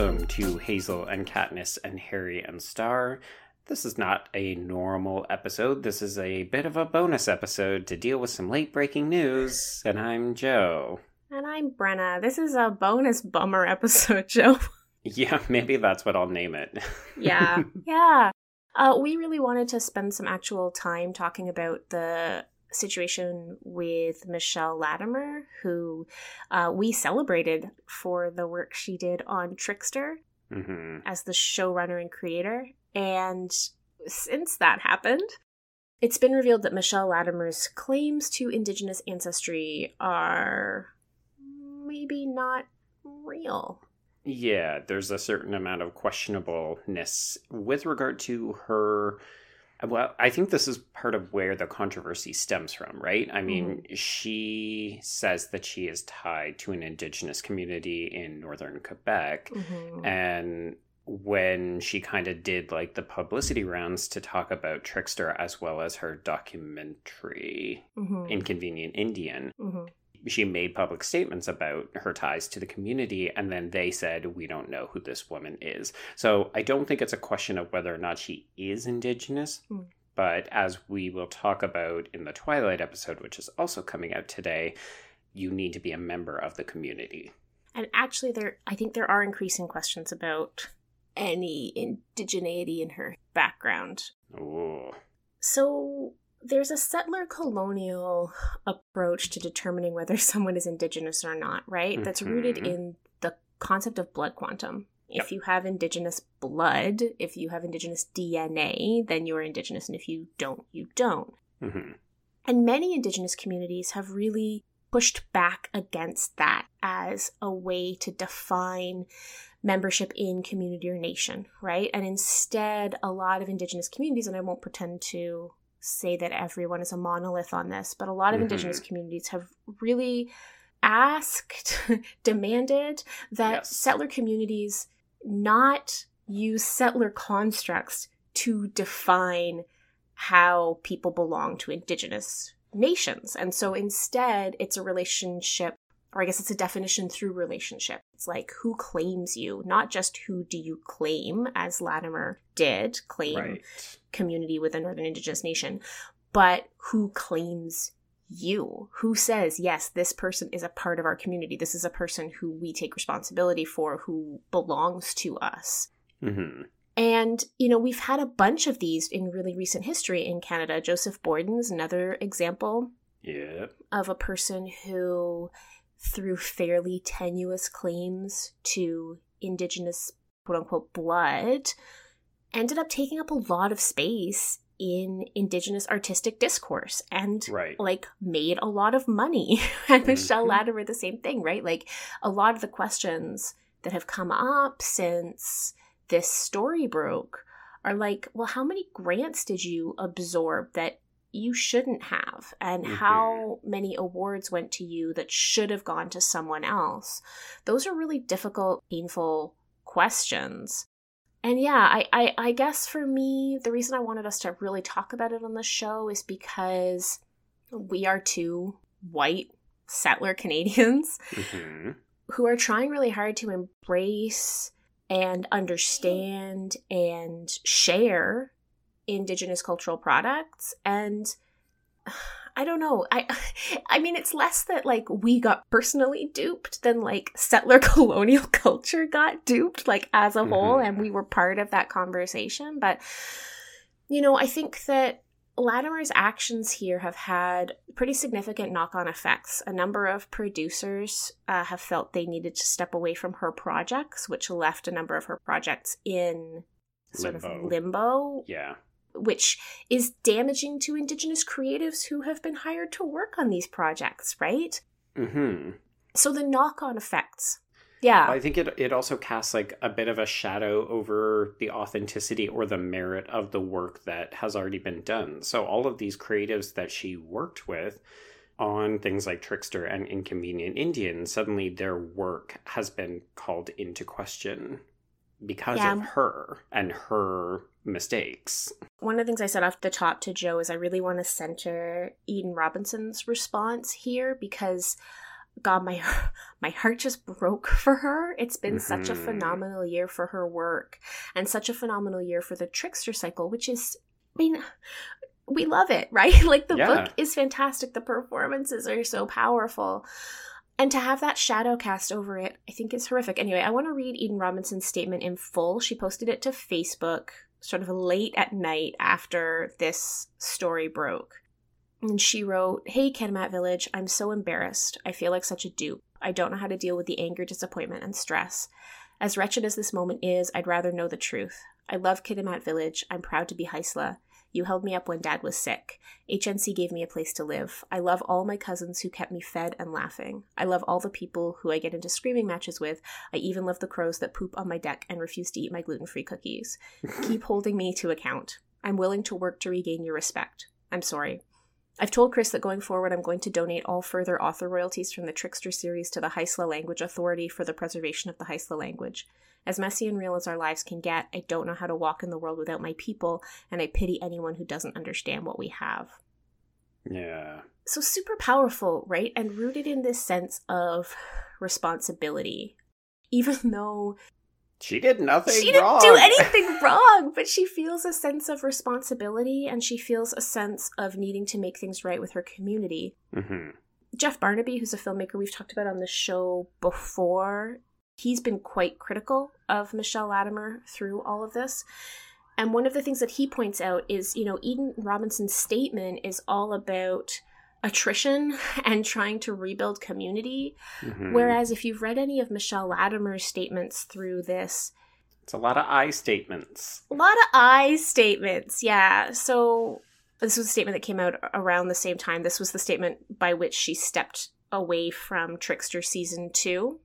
Welcome to Hazel and Katniss and Harry and Star. This is not a normal episode. This is a bit of a bonus episode to deal with some late breaking news. And I'm Joe. And I'm Brenna. This is a bonus bummer episode, Joe. Yeah, maybe that's what I'll name it. yeah. Yeah. Uh, we really wanted to spend some actual time talking about the situation with Michelle Latimer, who uh, we celebrated for the work she did on Trickster hmm as the showrunner and creator. And since that happened, it's been revealed that Michelle Latimer's claims to Indigenous ancestry are maybe not real. Yeah, there's a certain amount of questionableness with regard to her. Well, I think this is part of where the controversy stems from, right? I mean, she says that she is tied to an indigenous community in northern Quebec. Mhm. And when she kind of did like the publicity rounds to talk about Trickster as well as her documentary, Mhm. Inconvenient Indian, Mhm. She made public statements about her ties to the community and then they said we don't know who this woman is so i don't think it's a question of whether or not she is indigenous Mm. but as we will talk about in the twilight episode which is also coming out today you need to be a member of the community And actually, there I think there are increasing questions about any indigeneity in her background. Ooh. So there's a settler colonial approach to determining whether someone is indigenous or not, right? That's rooted Mhm. in the concept of blood quantum. Yep. If you have indigenous blood, if you have indigenous DNA, then you're indigenous, and if you don't, you don't. hmm And many indigenous communities have really pushed back against that as a way to define membership in community or nation, right? And instead, a lot of indigenous communities, and I won't pretend to say that everyone is a monolith on this, but a lot of Mhm. indigenous communities have really asked, demanded that Yes. settler communities not use settler constructs to define how people belong to indigenous nations. And so instead, it's a relationship, or I guess it's a definition through relationship. It's like who claims you, not just who do you claim, as Latimer did claim right community with a Northern Indigenous nation, but who claims you? Who says, yes, this person is a part of our community? This is a person who we take responsibility for, who belongs to us. hmm And, you know, we've had a bunch of these in really recent history in Canada. Joseph Boyden's another example yeah of a person who, through fairly tenuous claims to Indigenous quote unquote blood, ended up taking up a lot of space in Indigenous artistic discourse and right like made a lot of money. and Michelle Mhm. Latimer, the same thing, right? Like a lot of the questions that have come up since this story broke are like, well, how many grants did you absorb that you shouldn't have? And Mhm. how many awards went to you that should have gone to someone else? Those are really difficult, painful questions. And yeah, I, I, I guess for me, the reason I wanted us to really talk about it on the show is because we are two white settler Canadians hmm who are trying really hard to embrace and understand and share indigenous cultural products and I don't know. I I mean it's less that like we got personally duped than like settler colonial culture got duped like as a whole Mhm. and we were part of that conversation, but you know, I think that Latimer's actions here have had pretty significant knock on effects. A number of producers uh, have felt they needed to step away from her projects, which left a number of her projects in sort Limbo. of limbo, yeah which is damaging to Indigenous creatives who have been hired to work on these projects, right? hmm So the knock on effects. Yeah. I think it it also casts like a bit of a shadow over the authenticity or the merit of the work that has already been done. So all of these creatives that she worked with on things like Trickster and Inconvenient Indian, suddenly their work has been called into question because Yeah. of her and her mistakes. One of the things I said off the top to Joe is I really want to center Eden Robinson's response here because God, my my heart just broke for her. It's been mm-hmm. such a Mm-hmm. phenomenal year for her work and such a phenomenal year for the Trickster cycle, which is I mean we love it, right? Like the Yeah. book is fantastic. The performances are so powerful. And to have that shadow cast over it, I think is horrific. Anyway, I want to read Eden Robinson's statement in full. She posted it to Facebook sort of late at night after this story broke. And she wrote, Hey, Kitamaat Village, I'm so embarrassed. I feel like such a dupe. I don't know how to deal with the anger, disappointment, and stress. As wretched as this moment is, I'd rather know the truth. I love Kitamaat Village. I'm proud to be Haisla. You held me up when dad was sick. HNC gave me a place to live. I love all my cousins who kept me fed and laughing. I love all the people who I get into screaming matches with. I even love the crows that poop on my deck and refuse to eat my gluten free cookies. Keep holding me to account. I'm willing to work to regain your respect. I'm sorry. I've told Chris that going forward, I'm going to donate all further author royalties from the Trickster series to the Haisla Language Authority for the preservation of the Haisla language. As messy and real as our lives can get, I don't know how to walk in the world without my people, and I pity anyone who doesn't understand what we have. Yeah. So, super powerful, right? And rooted in this sense of responsibility. Even though She did nothing she didn't wrong. do anything wrong, but she feels a sense of responsibility and she feels a sense of needing to make things right with her community. hmm Jeff Barnaby, who's a filmmaker we've talked about on the show before, he's been quite critical of Michelle Latimer through all of this. And one of the things that he points out is, you know, Eden Robinson's statement is all about attrition and trying to rebuild community. hmm Whereas if you've read any of Michelle Latimer's statements through this, It's a lot of I statements. a lot of I statements, yeah. So this was a statement that came out around the same time. This was the statement by which she stepped away from Trickster season two.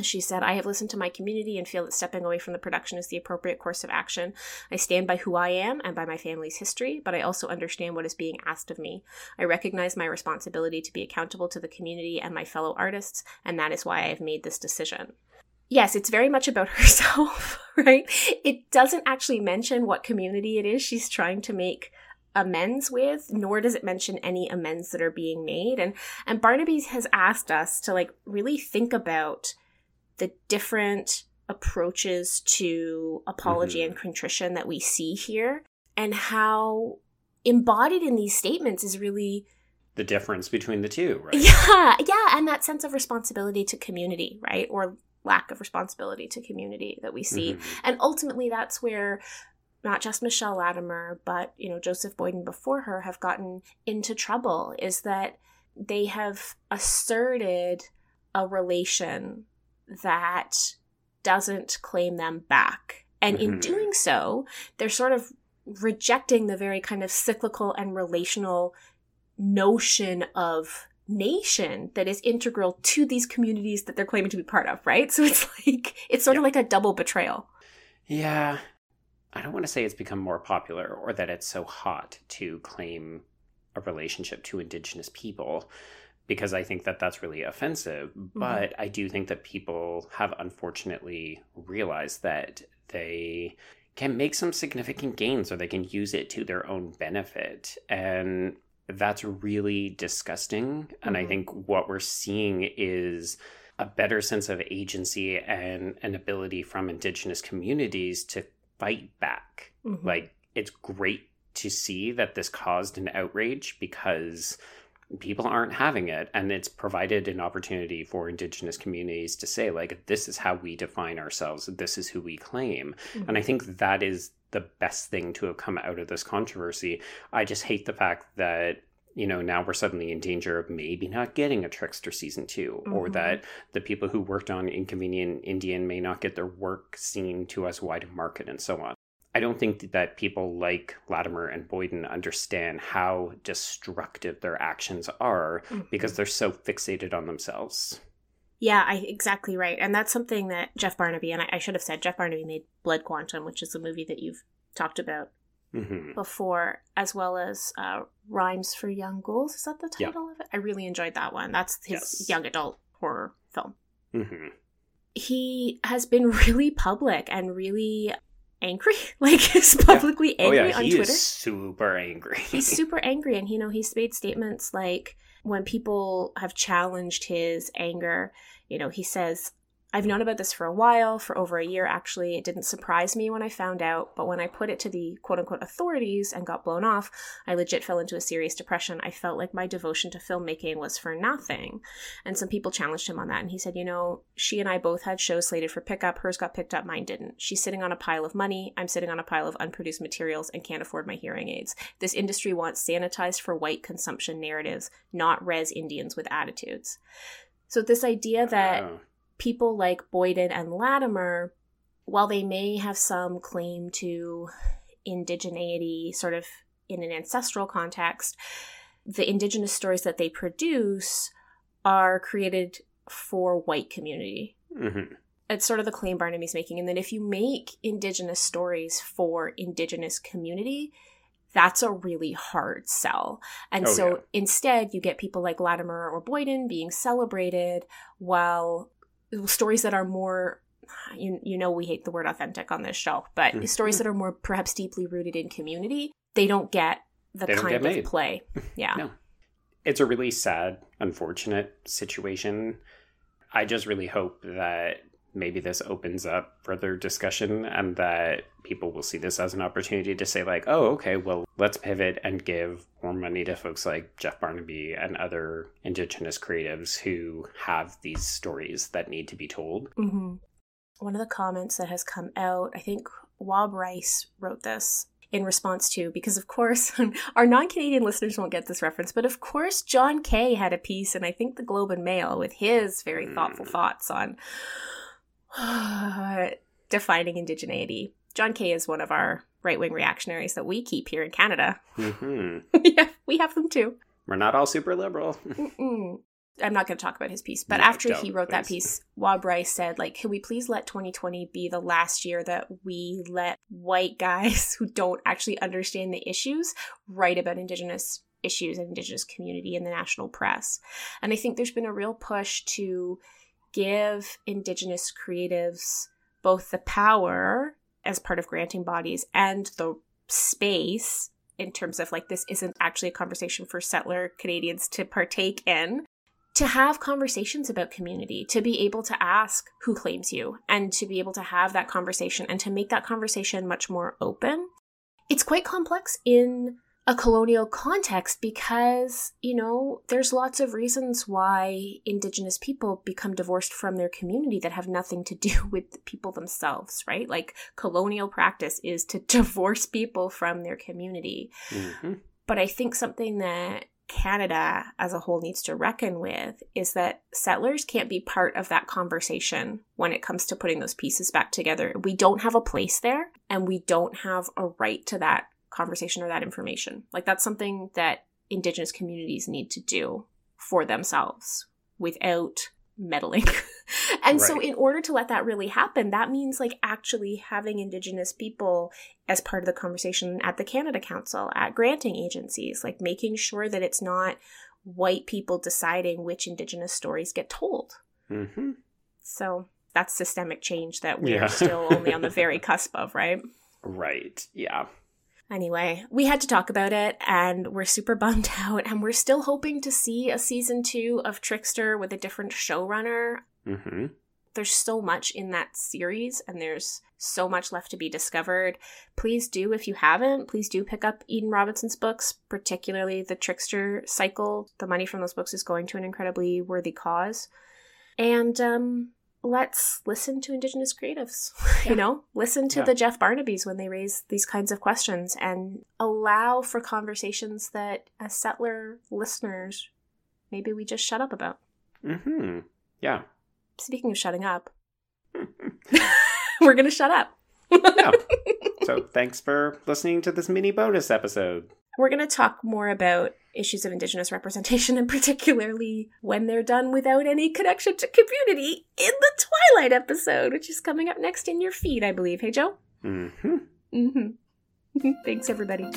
She said, I have listened to my community and feel that stepping away from the production is the appropriate course of action. I stand by who I am and by my family's history, but I also understand what is being asked of me. I recognize my responsibility to be accountable to the community and my fellow artists, and that is why I have made this decision yes, it's very much about herself, right? It doesn't actually mention what community it is she's trying to make amends with, nor does it mention any amends that are being made. And and Barnaby has asked us to like really think about the different approaches to apology Mhm. and contrition that we see here and how embodied in these statements is really The difference between the two, right? yeah, yeah, and that sense of responsibility to community, right? Or lack of responsibility to community that we see. Mhm. And ultimately that's where not just Michelle Latimer, but you know, Joseph Boyden before her have gotten into trouble is that they have asserted a relation that doesn't claim them back. And in Mhm. doing so, they're sort of rejecting the very kind of cyclical and relational notion of nation that is integral to these communities that they're claiming to be part of, right? So it's like it's sort of like a double betrayal. Yeah. I don't want to say it's become more popular or that it's so hot to claim a relationship to indigenous people because I think that that's really offensive. But I do think that people have unfortunately realized that they can make some significant gains or they can use it to their own benefit. And that's really disgusting. And I Mhm. think what we're seeing is a better sense of agency and an ability from indigenous communities to fight back. Mhm. Like, it's great to see that this caused an outrage because people aren't having it and it's provided an opportunity for indigenous communities to say like this is how we define ourselves this is who we claim. And i think that is the best thing to have come out of this controversy. I just hate the fact that you know now we're suddenly in danger of maybe not getting a trickster season 2 or Mhm. that the people who worked on inconvenient indian may not get their work seen to as wide a market and so on I don't think that people like Latimer and Boyden understand how destructive their actions are Mhm. because they're so fixated on themselves. Yeah, I exactly right. And that's something that Jeff Barnaby and I, I should have said Jeff Barnaby made Blood Quantum, which is a movie that you've talked about hmm before, as well as uh, Rhymes for Young Ghouls. Is that the Yeah. title of it? I really enjoyed that one. That's his Yes. young adult horror film. hmm He has been really public and really angry. Like he's publicly Oh angry yeah, on he Twitter. is super angry. he's super angry and you know he's made statements like when people have challenged his anger, you know, he says, I've known about this for a while, for over a year actually. It didn't surprise me when I found out, but when I put it to the quote unquote authorities and got blown off, I legit fell into a serious depression. I felt like my devotion to filmmaking was for nothing. And some people challenged him on that. And he said, You know, she and I both had shows slated for pickup. Hers got picked up, mine didn't. She's sitting on a pile of money. I'm sitting on a pile of unproduced materials and can't afford my hearing aids. This industry wants sanitized for white consumption narratives, not res Indians with attitudes. So, this idea that people like Boyden and Latimer, while they may have some claim to indigeneity sort of in an ancestral context, the indigenous stories that they produce are created for white community. Mm-hmm. It's sort of the claim Barnaby's making. And then if you make indigenous stories for indigenous community, that's a really hard sell. And oh, so yeah. instead, you get people like Latimer or Boyden being celebrated while stories that are more you, you know we hate the word authentic on this show but mm-hmm. stories that are more perhaps deeply rooted in community they don't get the don't kind of play yeah no. it's a really sad unfortunate situation i just really hope that maybe this opens up further discussion and that people will see this as an opportunity to say like oh okay well let's pivot and give more money to folks like jeff barnaby and other indigenous creatives who have these stories that need to be told mm-hmm. one of the comments that has come out i think waub rice wrote this in response to because of course our non-canadian listeners won't get this reference but of course john kay had a piece and i think the globe and mail with his very thoughtful mm. thoughts on defining indigeneity. John Kay is one of our right wing reactionaries that we keep here in Canada. Mm-hmm. yeah, we have them too. We're not all super liberal. I'm not going to talk about his piece, but no, after he wrote please. that piece, Waub Rice said, like, can we please let 2020 be the last year that we let white guys who don't actually understand the issues write about Indigenous issues and Indigenous community in the national press? And I think there's been a real push to give Indigenous creatives both the power as part of granting bodies and the space in terms of like this isn't actually a conversation for settler Canadians to partake in to have conversations about community, to be able to ask who claims you, and to be able to have that conversation and to make that conversation much more open. It's quite complex in a colonial context because, you know, there's lots of reasons why Indigenous people become divorced from their community that have nothing to do with the people themselves, right? Like, colonial practice is to divorce people from their community. Mm-hmm. But I think something that Canada as a whole needs to reckon with is that settlers can't be part of that conversation when it comes to putting those pieces back together. We don't have a place there and we don't have a right to that conversation or that information. Like that's something that indigenous communities need to do for themselves without meddling. and right. so in order to let that really happen, that means like actually having indigenous people as part of the conversation at the Canada Council, at granting agencies, like making sure that it's not white people deciding which indigenous stories get told. Mm-hmm. So that's systemic change that we're yeah. still only on the very cusp of, right? Right. Yeah. Anyway, we had to talk about it and we're super bummed out and we're still hoping to see a season two of Trickster with a different showrunner. Mm-hmm. There's so much in that series and there's so much left to be discovered. Please do, if you haven't, please do pick up Eden Robinson's books, particularly the Trickster cycle. The money from those books is going to an incredibly worthy cause. And um, let's listen to indigenous creatives yeah. you know listen to yeah. the jeff barnabys when they raise these kinds of questions and allow for conversations that as settler listeners maybe we just shut up about mm-hmm yeah speaking of shutting up we're gonna shut up yeah. so thanks for listening to this mini bonus episode we're going to talk more about issues of Indigenous representation and particularly when they're done without any connection to community in the Twilight episode, which is coming up next in your feed, I believe. Hey, Joe? Mm hmm. Mm hmm. Thanks, everybody.